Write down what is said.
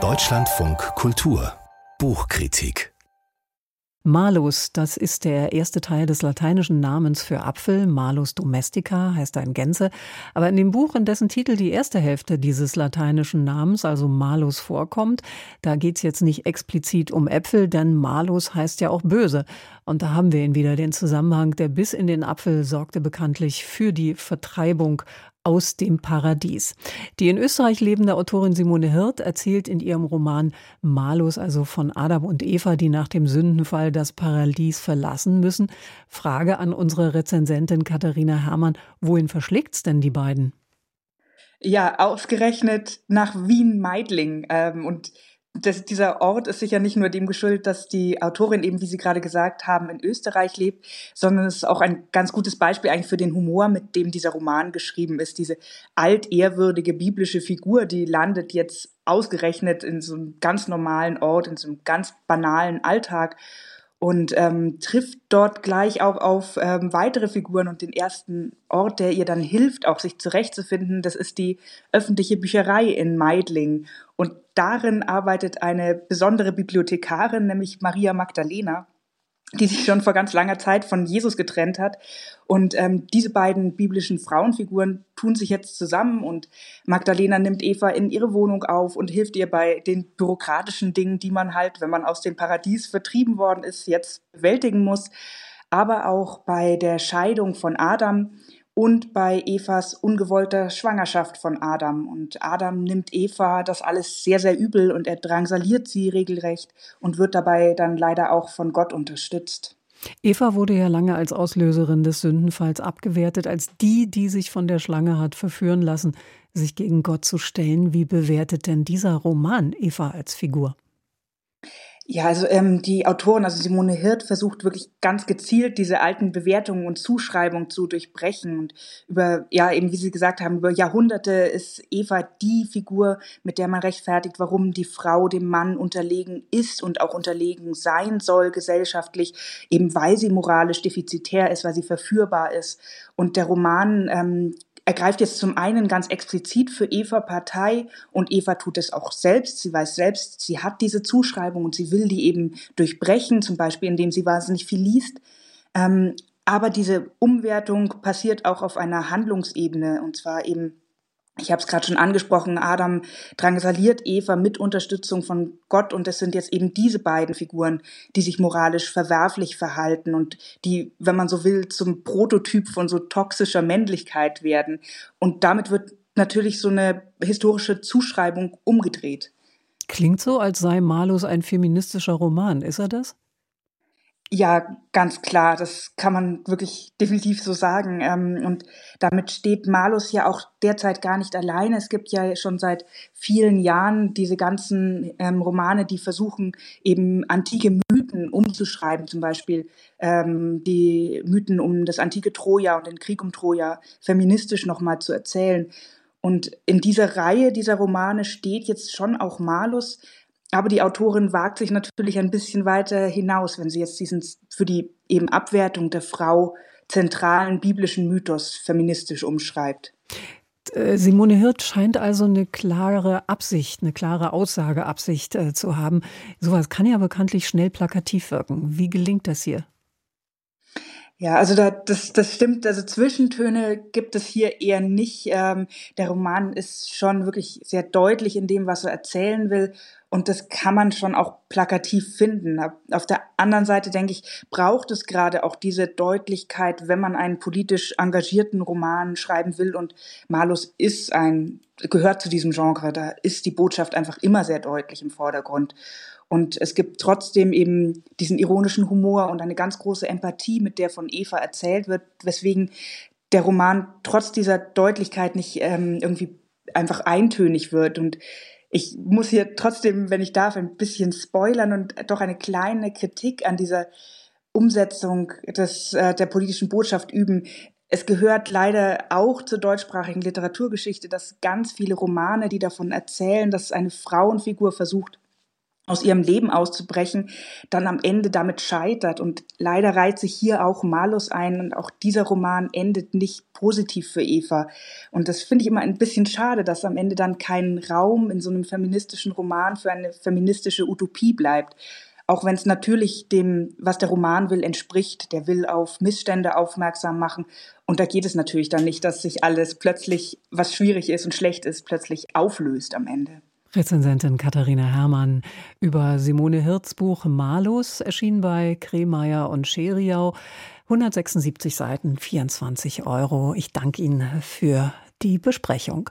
Deutschlandfunk Kultur Buchkritik Malus, das ist der erste Teil des lateinischen Namens für Apfel. Malus domestica heißt er in Gänze. Aber in dem Buch, in dessen Titel die erste Hälfte dieses lateinischen Namens, also Malus, vorkommt, da geht es jetzt nicht explizit um Äpfel, denn Malus heißt ja auch böse. Und da haben wir ihn wieder, den Zusammenhang. Der Biss in den Apfel sorgte bekanntlich für die Vertreibung aus dem Paradies. Die in Österreich lebende Autorin Simone Hirt erzählt in ihrem Roman Malus also von Adam und Eva, die nach dem Sündenfall das Paradies verlassen müssen. Frage an unsere Rezensentin Katharina Herrmann, wohin verschlägt's denn die beiden? Ja, ausgerechnet nach Wien-Meidling. Ähm, und das, dieser Ort ist sicher nicht nur dem geschuldet, dass die Autorin eben, wie Sie gerade gesagt haben, in Österreich lebt, sondern es ist auch ein ganz gutes Beispiel eigentlich für den Humor, mit dem dieser Roman geschrieben ist. Diese altehrwürdige biblische Figur, die landet jetzt ausgerechnet in so einem ganz normalen Ort, in so einem ganz banalen Alltag und ähm, trifft dort gleich auch auf ähm, weitere Figuren und den ersten Ort, der ihr dann hilft, auch sich zurechtzufinden, das ist die öffentliche Bücherei in Meidling. Und darin arbeitet eine besondere Bibliothekarin, nämlich Maria Magdalena die sich schon vor ganz langer Zeit von Jesus getrennt hat. Und ähm, diese beiden biblischen Frauenfiguren tun sich jetzt zusammen und Magdalena nimmt Eva in ihre Wohnung auf und hilft ihr bei den bürokratischen Dingen, die man halt, wenn man aus dem Paradies vertrieben worden ist, jetzt bewältigen muss. Aber auch bei der Scheidung von Adam und bei Evas ungewollter Schwangerschaft von Adam. Und Adam nimmt Eva das alles sehr, sehr übel und er drangsaliert sie regelrecht und wird dabei dann leider auch von Gott unterstützt. Eva wurde ja lange als Auslöserin des Sündenfalls abgewertet, als die, die sich von der Schlange hat verführen lassen, sich gegen Gott zu stellen. Wie bewertet denn dieser Roman Eva als Figur? Ja, also ähm, die Autorin, also Simone Hirt, versucht wirklich ganz gezielt diese alten Bewertungen und Zuschreibungen zu durchbrechen. Und über, ja, eben wie Sie gesagt haben, über Jahrhunderte ist Eva die Figur, mit der man rechtfertigt, warum die Frau dem Mann unterlegen ist und auch unterlegen sein soll gesellschaftlich, eben weil sie moralisch defizitär ist, weil sie verführbar ist. Und der Roman ähm, ergreift jetzt zum einen ganz explizit für Eva Partei und Eva tut es auch selbst. Sie weiß selbst, sie hat diese Zuschreibung und sie will die eben durchbrechen, zum Beispiel indem sie wahnsinnig viel liest. Ähm, aber diese Umwertung passiert auch auf einer Handlungsebene und zwar eben ich habe es gerade schon angesprochen, Adam drangsaliert Eva mit Unterstützung von Gott und es sind jetzt eben diese beiden Figuren, die sich moralisch verwerflich verhalten und die, wenn man so will, zum Prototyp von so toxischer Männlichkeit werden. Und damit wird natürlich so eine historische Zuschreibung umgedreht. Klingt so, als sei Malus ein feministischer Roman. Ist er das? Ja, ganz klar, das kann man wirklich definitiv so sagen. Ähm, und damit steht Malus ja auch derzeit gar nicht alleine. Es gibt ja schon seit vielen Jahren diese ganzen ähm, Romane, die versuchen, eben antike Mythen umzuschreiben, zum Beispiel ähm, die Mythen um das antike Troja und den Krieg um Troja feministisch nochmal zu erzählen. Und in dieser Reihe dieser Romane steht jetzt schon auch Malus, aber die Autorin wagt sich natürlich ein bisschen weiter hinaus, wenn sie jetzt diesen für die eben Abwertung der Frau zentralen biblischen Mythos feministisch umschreibt. Äh, Simone Hirt scheint also eine klare Absicht, eine klare Aussageabsicht äh, zu haben. Sowas kann ja bekanntlich schnell plakativ wirken. Wie gelingt das hier? Ja, also da, das, das stimmt. Also Zwischentöne gibt es hier eher nicht. Ähm, der Roman ist schon wirklich sehr deutlich in dem, was er erzählen will. Und das kann man schon auch plakativ finden. Auf der anderen Seite, denke ich, braucht es gerade auch diese Deutlichkeit, wenn man einen politisch engagierten Roman schreiben will. Und Malus ist ein, gehört zu diesem Genre. Da ist die Botschaft einfach immer sehr deutlich im Vordergrund. Und es gibt trotzdem eben diesen ironischen Humor und eine ganz große Empathie, mit der von Eva erzählt wird, weswegen der Roman trotz dieser Deutlichkeit nicht ähm, irgendwie einfach eintönig wird. Und ich muss hier trotzdem, wenn ich darf, ein bisschen spoilern und doch eine kleine Kritik an dieser Umsetzung des, äh, der politischen Botschaft üben. Es gehört leider auch zur deutschsprachigen Literaturgeschichte, dass ganz viele Romane, die davon erzählen, dass eine Frauenfigur versucht, aus ihrem Leben auszubrechen, dann am Ende damit scheitert. Und leider reiht sich hier auch Malus ein und auch dieser Roman endet nicht positiv für Eva. Und das finde ich immer ein bisschen schade, dass am Ende dann kein Raum in so einem feministischen Roman für eine feministische Utopie bleibt. Auch wenn es natürlich dem, was der Roman will, entspricht. Der will auf Missstände aufmerksam machen. Und da geht es natürlich dann nicht, dass sich alles plötzlich, was schwierig ist und schlecht ist, plötzlich auflöst am Ende. Rezensentin Katharina Herrmann über Simone Hirz Buch Malus erschien bei Kremeyer und Scheriau. 176 Seiten, 24 Euro. Ich danke Ihnen für die Besprechung.